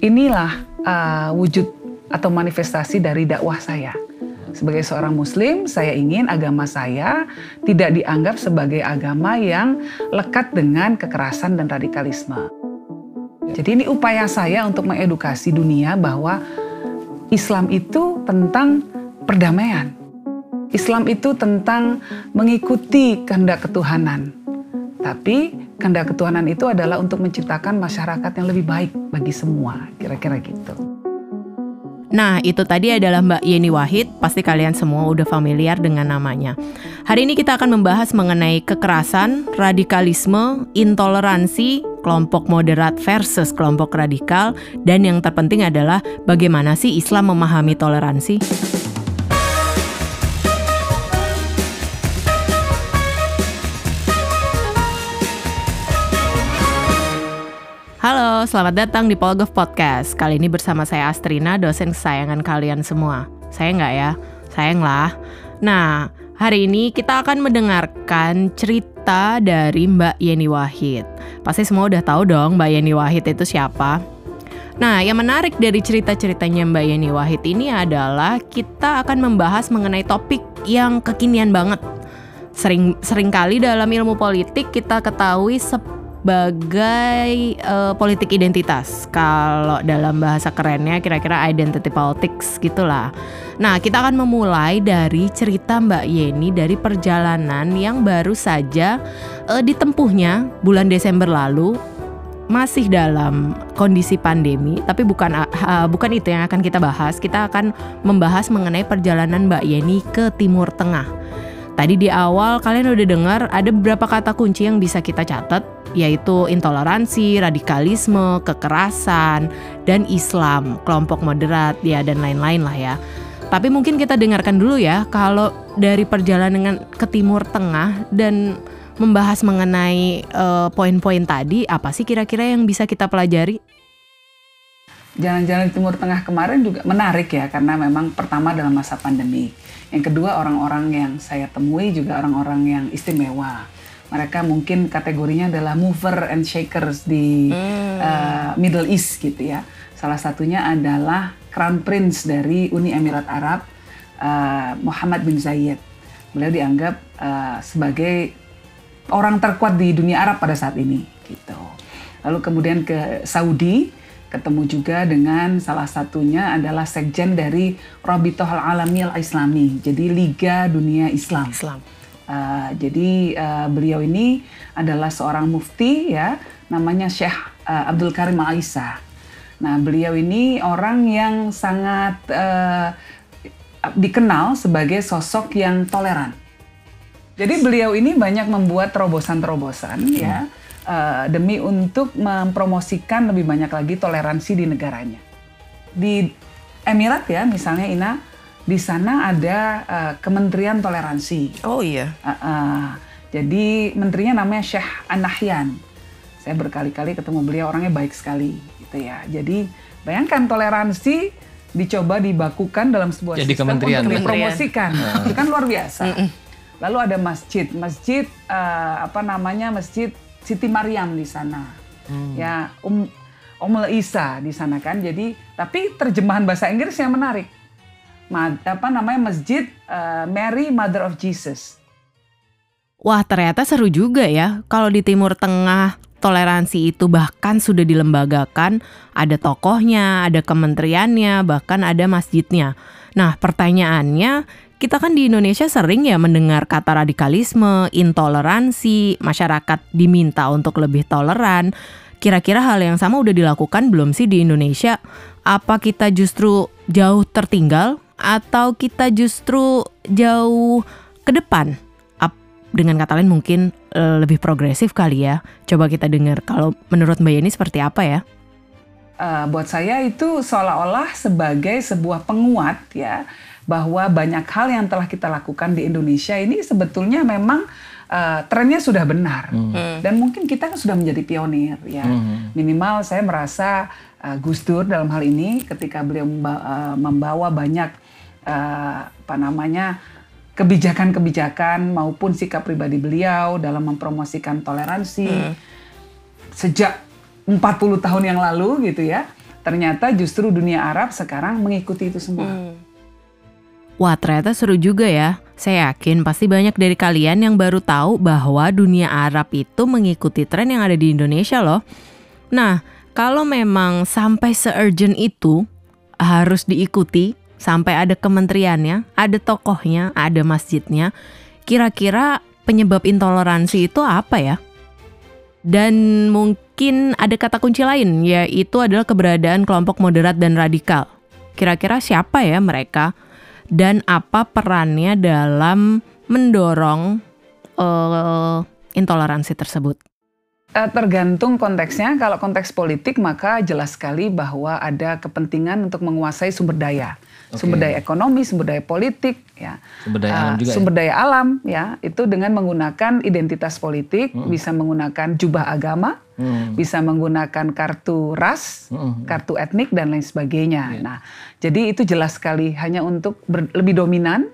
inilah uh, wujud atau manifestasi dari dakwah saya. Sebagai seorang Muslim, saya ingin agama saya tidak dianggap sebagai agama yang lekat dengan kekerasan dan radikalisme. Jadi, ini upaya saya untuk mengedukasi dunia bahwa Islam itu tentang perdamaian. Islam itu tentang mengikuti kehendak ketuhanan. Tapi kehendak ketuhanan itu adalah untuk menciptakan masyarakat yang lebih baik bagi semua, kira-kira gitu. Nah, itu tadi adalah Mbak Yeni Wahid. Pasti kalian semua udah familiar dengan namanya. Hari ini kita akan membahas mengenai kekerasan, radikalisme, intoleransi, kelompok moderat versus kelompok radikal, dan yang terpenting adalah bagaimana sih Islam memahami toleransi. Selamat datang di Polgov Podcast. Kali ini bersama saya Astrina, dosen kesayangan kalian semua. Saya nggak ya? Sayang lah. Nah, hari ini kita akan mendengarkan cerita dari Mbak Yeni Wahid. Pasti semua udah tahu dong Mbak Yeni Wahid itu siapa. Nah, yang menarik dari cerita-ceritanya Mbak Yeni Wahid ini adalah kita akan membahas mengenai topik yang kekinian banget. Sering sering kali dalam ilmu politik kita ketahui sebagai uh, politik identitas. Kalau dalam bahasa kerennya kira-kira identity politics gitulah. Nah, kita akan memulai dari cerita Mbak Yeni dari perjalanan yang baru saja uh, ditempuhnya bulan Desember lalu masih dalam kondisi pandemi, tapi bukan uh, bukan itu yang akan kita bahas. Kita akan membahas mengenai perjalanan Mbak Yeni ke Timur Tengah. Tadi di awal kalian udah dengar ada beberapa kata kunci yang bisa kita catat yaitu intoleransi, radikalisme, kekerasan, dan Islam, kelompok moderat ya dan lain-lain lah ya. Tapi mungkin kita dengarkan dulu ya kalau dari perjalanan ke Timur Tengah dan membahas mengenai uh, poin-poin tadi apa sih kira-kira yang bisa kita pelajari? Jalan-jalan Timur Tengah kemarin juga menarik ya karena memang pertama dalam masa pandemi. Yang kedua orang-orang yang saya temui juga orang-orang yang istimewa mereka mungkin kategorinya adalah mover and shakers di hmm. uh, Middle East gitu ya. Salah satunya adalah Crown Prince dari Uni Emirat Arab uh, Muhammad bin Zayed. Beliau dianggap uh, sebagai orang terkuat di dunia Arab pada saat ini gitu. Lalu kemudian ke Saudi ketemu juga dengan salah satunya adalah sekjen dari Rabitoh Al-Alami Al-Islami. Jadi Liga Dunia Islam. Islam Uh, jadi uh, beliau ini adalah seorang mufti ya, namanya Syekh uh, Abdul Karim Aisyah. Nah, beliau ini orang yang sangat uh, dikenal sebagai sosok yang toleran. Jadi beliau ini banyak membuat terobosan-terobosan hmm. ya uh, demi untuk mempromosikan lebih banyak lagi toleransi di negaranya. Di Emirat ya, misalnya Ina, di sana ada uh, Kementerian Toleransi. Oh iya. Uh, uh, jadi menterinya namanya Syekh Anahyan. Saya berkali-kali ketemu beliau orangnya baik sekali gitu ya. Jadi bayangkan toleransi dicoba dibakukan dalam sebuah Jadi sistem kementerian. untuk dipromosikan. Itu kan luar biasa. Lalu ada masjid, masjid uh, apa namanya masjid Siti Maryam di sana. Hmm. Ya Um Omel Isa di sana kan. Jadi tapi terjemahan bahasa Inggris yang menarik apa namanya masjid uh, Mary Mother of Jesus. Wah ternyata seru juga ya kalau di Timur Tengah toleransi itu bahkan sudah dilembagakan, ada tokohnya, ada kementeriannya, bahkan ada masjidnya. Nah pertanyaannya, kita kan di Indonesia sering ya mendengar kata radikalisme, intoleransi, masyarakat diminta untuk lebih toleran. Kira-kira hal yang sama udah dilakukan belum sih di Indonesia? Apa kita justru jauh tertinggal atau kita justru jauh ke depan? dengan kata lain mungkin uh, lebih progresif kali ya. Coba kita dengar kalau menurut Mbak Yeni seperti apa ya? Uh, buat saya itu seolah-olah sebagai sebuah penguat ya bahwa banyak hal yang telah kita lakukan di Indonesia ini sebetulnya memang uh, trennya sudah benar hmm. dan mungkin kita kan sudah menjadi pionir ya hmm. minimal saya merasa uh, Gus Dur dalam hal ini ketika beliau membawa banyak uh, apa namanya kebijakan-kebijakan maupun sikap pribadi beliau dalam mempromosikan toleransi hmm. sejak 40 tahun yang lalu gitu ya ternyata justru dunia Arab sekarang mengikuti itu semua. Hmm. Wah, ternyata seru juga ya. Saya yakin pasti banyak dari kalian yang baru tahu bahwa dunia Arab itu mengikuti tren yang ada di Indonesia loh. Nah, kalau memang sampai se-urgent itu harus diikuti sampai ada kementeriannya, ada tokohnya, ada masjidnya. Kira-kira penyebab intoleransi itu apa ya? Dan mungkin ada kata kunci lain, yaitu adalah keberadaan kelompok moderat dan radikal. Kira-kira siapa ya mereka? Dan apa perannya dalam mendorong uh, intoleransi tersebut? Eh, tergantung konteksnya. Kalau konteks politik maka jelas sekali bahwa ada kepentingan untuk menguasai sumber daya, okay. sumber daya ekonomi, sumber daya politik, ya, sumber daya alam uh, juga. Sumber ya? daya alam, ya, itu dengan menggunakan identitas politik, hmm. bisa menggunakan jubah agama, hmm. bisa menggunakan kartu ras, hmm. kartu etnik dan lain sebagainya. Yeah. Nah, jadi itu jelas sekali hanya untuk lebih dominan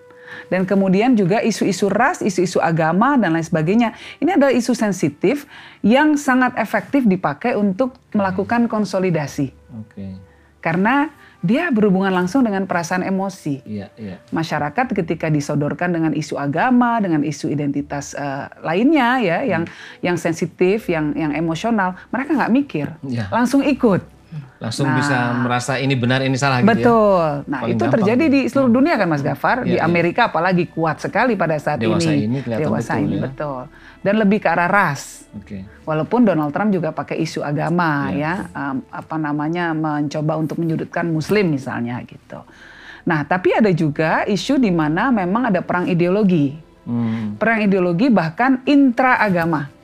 dan kemudian juga isu-isu ras, isu-isu agama dan lain sebagainya. Ini adalah isu sensitif yang sangat efektif dipakai untuk melakukan konsolidasi. Okay. Karena dia berhubungan langsung dengan perasaan emosi. Yeah, yeah. Masyarakat ketika disodorkan dengan isu agama, dengan isu identitas uh, lainnya ya, hmm. yang yang sensitif, yang yang emosional, mereka nggak mikir, yeah. langsung ikut langsung nah, bisa merasa ini benar ini salah gitu ya. Betul. Nah, Paling itu terjadi di seluruh dunia kan Mas Gafar, ya, di iya. Amerika ya. apalagi kuat sekali pada saat Dewasa ini. ini Dewasa betul, ini ya. betul. Dan lebih ke arah ras. Okay. Walaupun Donald Trump juga pakai isu agama ya, ya um, apa namanya mencoba untuk menyudutkan muslim misalnya gitu. Nah, tapi ada juga isu di mana memang ada perang ideologi. Hmm. Perang ideologi bahkan intra agama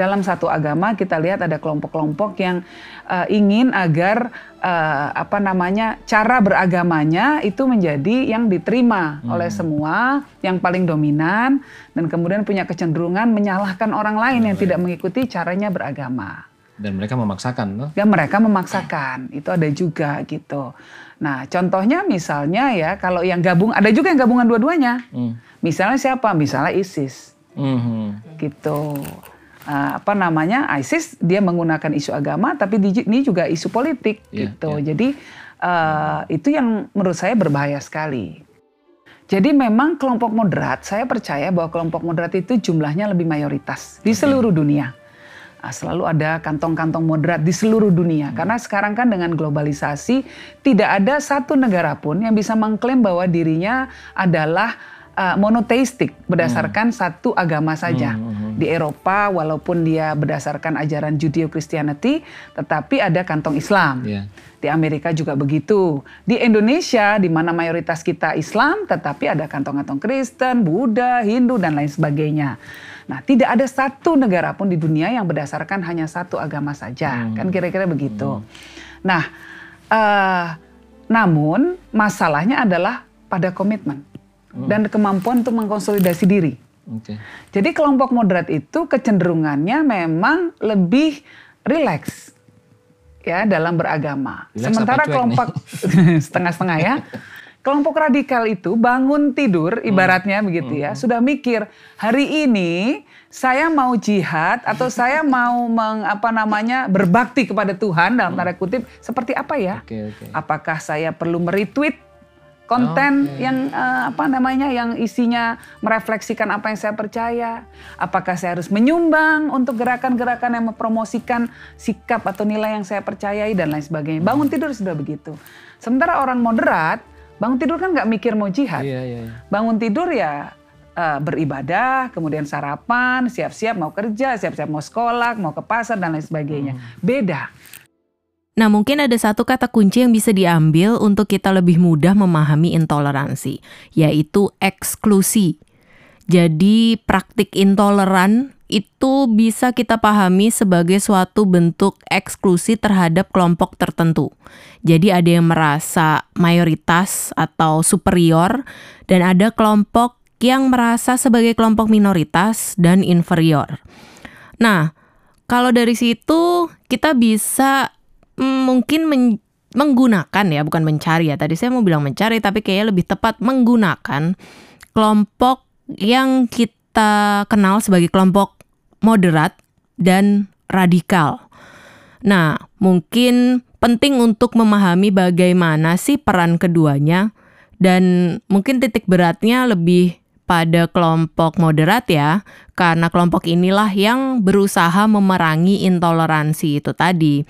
dalam satu agama kita lihat ada kelompok-kelompok yang uh, ingin agar uh, apa namanya cara beragamanya itu menjadi yang diterima hmm. oleh semua yang paling dominan dan kemudian punya kecenderungan menyalahkan orang lain yang tidak mengikuti caranya beragama dan mereka memaksakan loh. Ya mereka memaksakan itu ada juga gitu. Nah contohnya misalnya ya kalau yang gabung ada juga yang gabungan dua-duanya. Hmm. Misalnya siapa? Misalnya ISIS. Hmm. Gitu uh, apa namanya ISIS dia menggunakan isu agama tapi di, ini juga isu politik yeah, gitu. Yeah. Jadi uh, itu yang menurut saya berbahaya sekali. Jadi memang kelompok moderat, saya percaya bahwa kelompok moderat itu jumlahnya lebih mayoritas di seluruh dunia. Nah, selalu ada kantong-kantong moderat di seluruh dunia. Hmm. Karena sekarang kan dengan globalisasi, tidak ada satu negara pun yang bisa mengklaim bahwa dirinya adalah uh, monoteistik berdasarkan hmm. satu agama saja. Hmm, hmm, hmm. Di Eropa walaupun dia berdasarkan ajaran Judeo-Christianity tetapi ada kantong Islam. Yeah. Di Amerika juga begitu. Di Indonesia di mana mayoritas kita Islam tetapi ada kantong-kantong Kristen, Buddha, Hindu dan lain sebagainya. Nah, tidak ada satu negara pun di dunia yang berdasarkan hanya satu agama saja. Hmm. Kan kira-kira begitu. Hmm. Nah, uh, namun masalahnya adalah pada komitmen hmm. dan kemampuan untuk mengkonsolidasi diri. Okay. Jadi kelompok moderat itu kecenderungannya memang lebih rileks ya dalam beragama. Relax Sementara kelompok setengah-setengah ya. Kelompok radikal itu bangun tidur ibaratnya hmm. begitu ya, hmm. sudah mikir hari ini saya mau jihad atau saya mau meng, apa namanya berbakti kepada Tuhan dalam tanda kutip seperti apa ya? Okay, okay. Apakah saya perlu meretweet konten okay. yang uh, apa namanya yang isinya merefleksikan apa yang saya percaya apakah saya harus menyumbang untuk gerakan-gerakan yang mempromosikan sikap atau nilai yang saya percayai dan lain sebagainya bangun hmm. tidur sudah begitu sementara orang moderat bangun tidur kan nggak mikir mau jihad yeah, yeah, yeah. bangun tidur ya uh, beribadah, kemudian sarapan, siap-siap mau kerja, siap-siap mau sekolah, mau ke pasar dan lain sebagainya. Hmm. Beda. Nah, mungkin ada satu kata kunci yang bisa diambil untuk kita lebih mudah memahami intoleransi, yaitu eksklusi. Jadi, praktik intoleran itu bisa kita pahami sebagai suatu bentuk eksklusi terhadap kelompok tertentu. Jadi, ada yang merasa mayoritas atau superior, dan ada kelompok yang merasa sebagai kelompok minoritas dan inferior. Nah, kalau dari situ kita bisa mungkin men menggunakan ya, bukan mencari ya. Tadi saya mau bilang mencari, tapi kayaknya lebih tepat menggunakan kelompok yang kita kenal sebagai kelompok moderat dan radikal. Nah, mungkin penting untuk memahami bagaimana sih peran keduanya dan mungkin titik beratnya lebih pada kelompok moderat ya, karena kelompok inilah yang berusaha memerangi intoleransi itu tadi.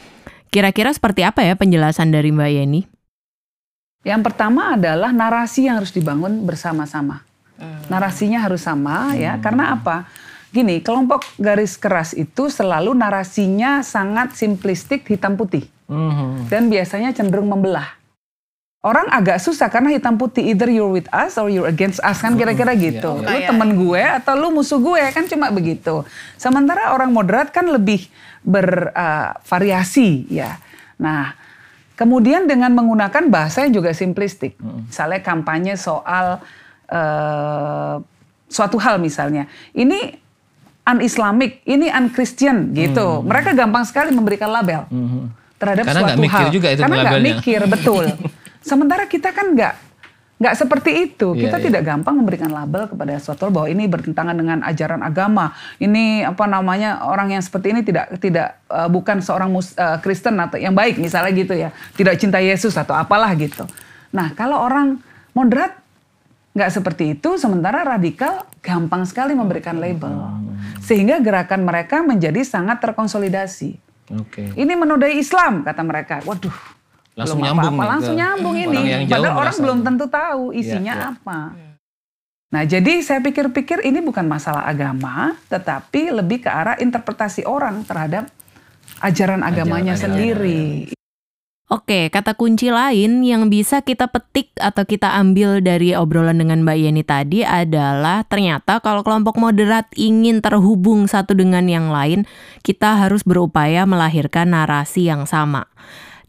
Kira-kira seperti apa ya penjelasan dari Mbak Yeni? Yang pertama adalah narasi yang harus dibangun bersama-sama. Narasinya harus sama ya, karena apa? Gini, kelompok garis keras itu selalu narasinya sangat simplistik hitam putih. Mhm. Dan biasanya cenderung membelah. Orang agak susah karena hitam putih either you're with us or you're against us kan kira-kira gitu. iya, Lu iya. temen gue atau lu musuh gue kan cuma begitu. Sementara orang moderat kan lebih bervariasi ya. Nah, kemudian dengan menggunakan bahasa yang juga simplistik. Misalnya kampanye soal eh, suatu hal misalnya. Ini un-Islamic, ini un-Christian gitu. Mereka gampang sekali memberikan label terhadap Karena nggak suatu mikir hal. juga itu Karena nggak mikir, betul. Sementara kita kan nggak nggak seperti itu. Iya, Kita iya. tidak gampang memberikan label kepada suatu hal bahwa ini bertentangan dengan ajaran agama. Ini apa namanya orang yang seperti ini tidak tidak eh, bukan seorang mus- eh, Kristen atau yang baik misalnya gitu ya. Tidak cinta Yesus atau apalah gitu. Nah kalau orang moderat nggak seperti itu, sementara radikal gampang sekali memberikan label. Sehingga gerakan mereka menjadi sangat terkonsolidasi. Oke. Ini menodai Islam kata mereka. Waduh. Langsung belum nyambung apa-apa, nih langsung nyambung orang ini. yang jauh Padahal orang belum itu. tentu tahu isinya iya. apa. Nah, jadi saya pikir-pikir ini bukan masalah agama, tetapi lebih ke arah interpretasi orang terhadap ajaran agamanya Ajaran sendiri. Oke, kata kunci lain yang bisa kita petik atau kita ambil dari obrolan dengan Mbak Yeni tadi adalah ternyata kalau kelompok moderat ingin terhubung satu dengan yang lain, kita harus berupaya melahirkan narasi yang sama.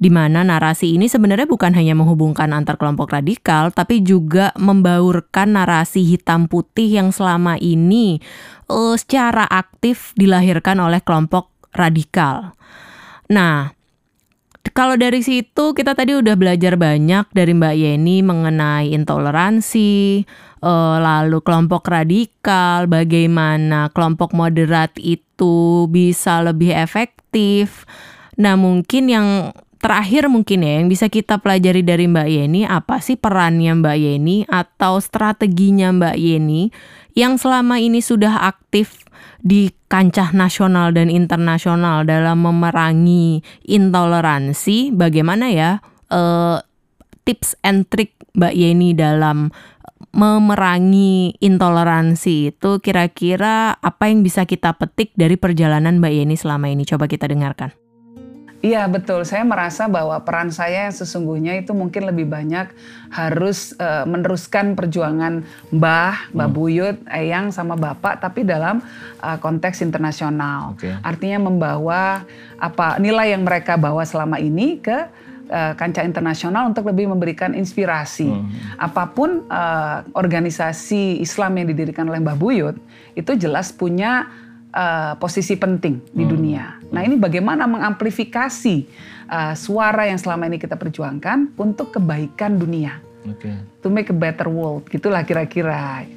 Di mana narasi ini sebenarnya bukan hanya menghubungkan antar kelompok radikal, tapi juga membaurkan narasi hitam putih yang selama ini eh, secara aktif dilahirkan oleh kelompok radikal. Nah, kalau dari situ kita tadi udah belajar banyak dari Mbak Yeni mengenai intoleransi, eh, lalu kelompok radikal, bagaimana kelompok moderat itu bisa lebih efektif. Nah mungkin yang terakhir mungkin ya yang bisa kita pelajari dari Mbak Yeni apa sih perannya Mbak Yeni atau strateginya Mbak Yeni yang selama ini sudah aktif di kancah nasional dan internasional dalam memerangi intoleransi? Bagaimana ya eh, tips and trick Mbak Yeni dalam memerangi intoleransi itu? Kira-kira apa yang bisa kita petik dari perjalanan Mbak Yeni selama ini? Coba kita dengarkan. Iya betul, saya merasa bahwa peran saya yang sesungguhnya itu mungkin lebih banyak harus eh, meneruskan perjuangan Mbah, Mbah Buyut, Eyang sama Bapak, tapi dalam eh, konteks internasional. Oke. Artinya membawa apa nilai yang mereka bawa selama ini ke eh, kancah internasional untuk lebih memberikan inspirasi. Apa pun eh, organisasi Islam yang didirikan oleh Mbah Buyut itu jelas punya eh, posisi penting di dunia. Nah ini bagaimana mengamplifikasi eh, suara yang selama ini kita perjuangkan untuk kebaikan dunia, Oke. to make a better world, gitulah kira-kira.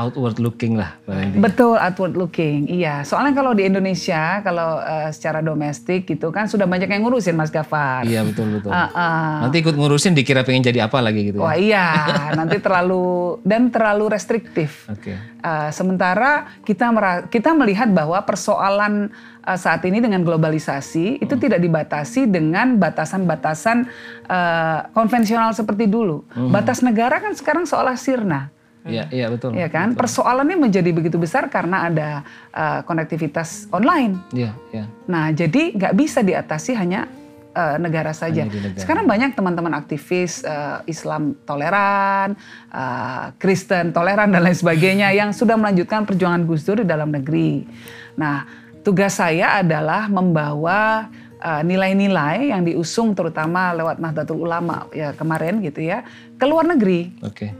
Outward looking lah. Betul, outward looking. Iya, soalnya kalau di Indonesia, kalau eh, secara domestik gitu kan sudah banyak yang ngurusin Mas Gafar. Iya betul betul. Ah, ah. Nanti ikut ngurusin dikira pengen jadi apa lagi gitu Wah ya. iya, nanti terlalu dan terlalu restriktif. Oke. Uh, sementara kita kita melihat bahwa persoalan uh, saat ini dengan globalisasi itu tidak dibatasi dengan batasan-batasan uh, konvensional seperti dulu. Batas negara kan sekarang seolah sirna. Iya iya betul. Ya kan? Persoalannya menjadi begitu besar karena ada uh, konektivitas online. Iya iya. Nah, jadi nggak bisa diatasi hanya uh, negara saja. Negara. Sekarang banyak teman-teman aktivis uh, Islam toleran, uh, Kristen toleran dan lain sebagainya yang sudah melanjutkan perjuangan Gus Dur di dalam negeri. Nah, tugas saya adalah membawa uh, nilai-nilai yang diusung terutama lewat Nahdlatul Ulama ya kemarin gitu ya ke luar negeri Oke.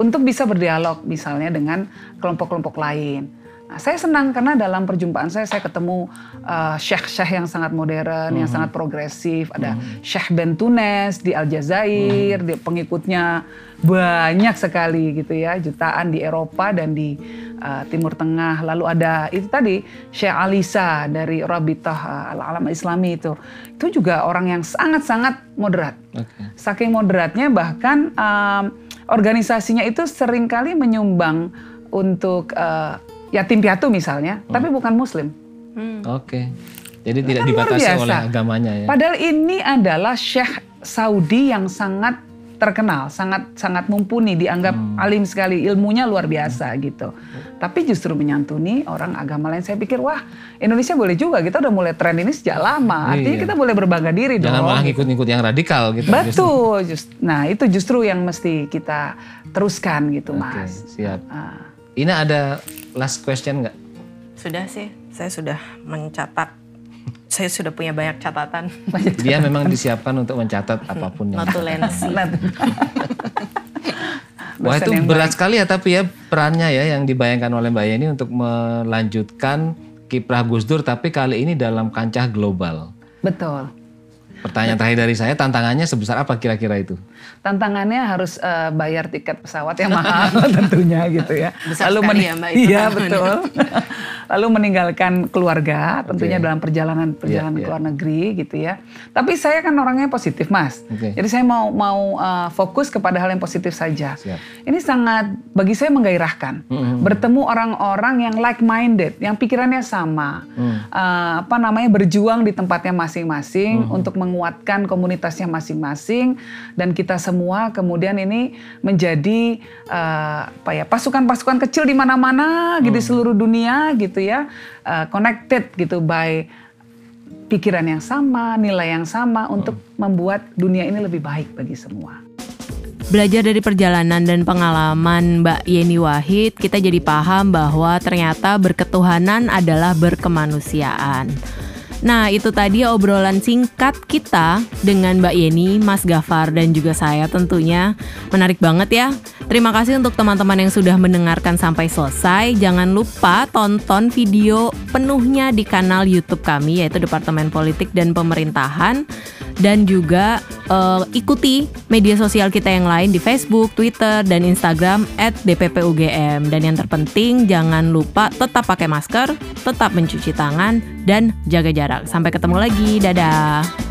Untuk bisa berdialog misalnya dengan kelompok-kelompok lain. Nah, saya senang karena dalam perjumpaan saya saya ketemu uh, syekh-syekh yang sangat modern, yang sangat progresif. Ada Syekh Bentunes di Aljazair, di pengikutnya banyak sekali gitu ya, jutaan di Eropa dan di uh, Timur Tengah. Lalu ada itu tadi Syekh Alisa dari Rabitah uh, Al-Alam Islami itu. Itu juga orang yang sangat-sangat moderat. Oke. Saking moderatnya bahkan um, organisasinya itu sering kali menyumbang untuk uh, yatim piatu misalnya, tapi bukan muslim. Oke. Jadi tidak Kan dibatasi oleh agamanya ya. Padahal ini adalah Syekh Saudi yang sangat terkenal, sangat sangat mumpuni, dianggap Hmm. alim sekali, ilmunya luar biasa gitu. Tapi justru menyantuni orang agama lain. Saya pikir wah Indonesia boleh juga, kita udah mulai tren ini sejak lama. Artinya Iya. kita boleh berbangga diri Jangan dong. malah ngikut-ngikut yang radikal gitu. Betul, just- nah itu justru yang mesti kita teruskan gitu Oke, mas. siap. Ah. Ini ada last question nggak? Sudah sih, saya sudah mencatat. Saya sudah punya banyak catatan. Dia memang disiapkan untuk mencatat apa pun yang Notulensi. Wah itu berat sekali ya tapi ya perannya ya yang dibayangkan oleh Mbak Yeni untuk melanjutkan kiprah Gus Dur tapi kali ini dalam kancah global. Betul. Pertanyaan terakhir dari saya tantangannya sebesar apa kira-kira itu? tantangannya harus eh, bayar tiket pesawat yang mahal tentunya gitu ya. Besar sekali meni- ya, Mbak, itu Iya betul. Lalu meninggalkan keluarga tentunya Oke. dalam perjalanan perjalanan Iya, ke luar negeri gitu ya. Tapi saya kan orangnya positif mas. Oke. Jadi saya mau mau eh, fokus kepada hal yang positif saja. Siap. Ini sangat bagi saya menggairahkan. Bertemu orang-orang yang like minded, yang pikirannya sama. Eh, apa namanya berjuang di tempatnya masing-masing untuk menguatkan komunitasnya masing-masing dan kita semua kemudian ini menjadi eh, apa ya pasukan-pasukan kecil di mana-mana gitu di seluruh dunia gitu ya eh, connected gitu by pikiran yang sama, nilai yang sama untuk membuat dunia ini lebih baik bagi semua. Belajar dari perjalanan dan pengalaman Mbak Yeni Wahid, kita jadi paham bahwa ternyata berketuhanan adalah berkemanusiaan. Nah, itu tadi obrolan singkat kita dengan Mbak Yeni, Mas Gafar, dan juga saya tentunya. Menarik banget ya. Terima kasih untuk teman-teman yang sudah mendengarkan sampai selesai. Jangan lupa tonton video penuhnya di kanal YouTube kami, yaitu Departemen Politik dan Pemerintahan. Dan juga eh, ikuti media sosial kita yang lain di Facebook, Twitter, dan Instagram @dppugm. Dan yang terpenting jangan lupa tetap pakai masker, tetap mencuci tangan, dan jaga jarak. Sampai ketemu lagi, dadah.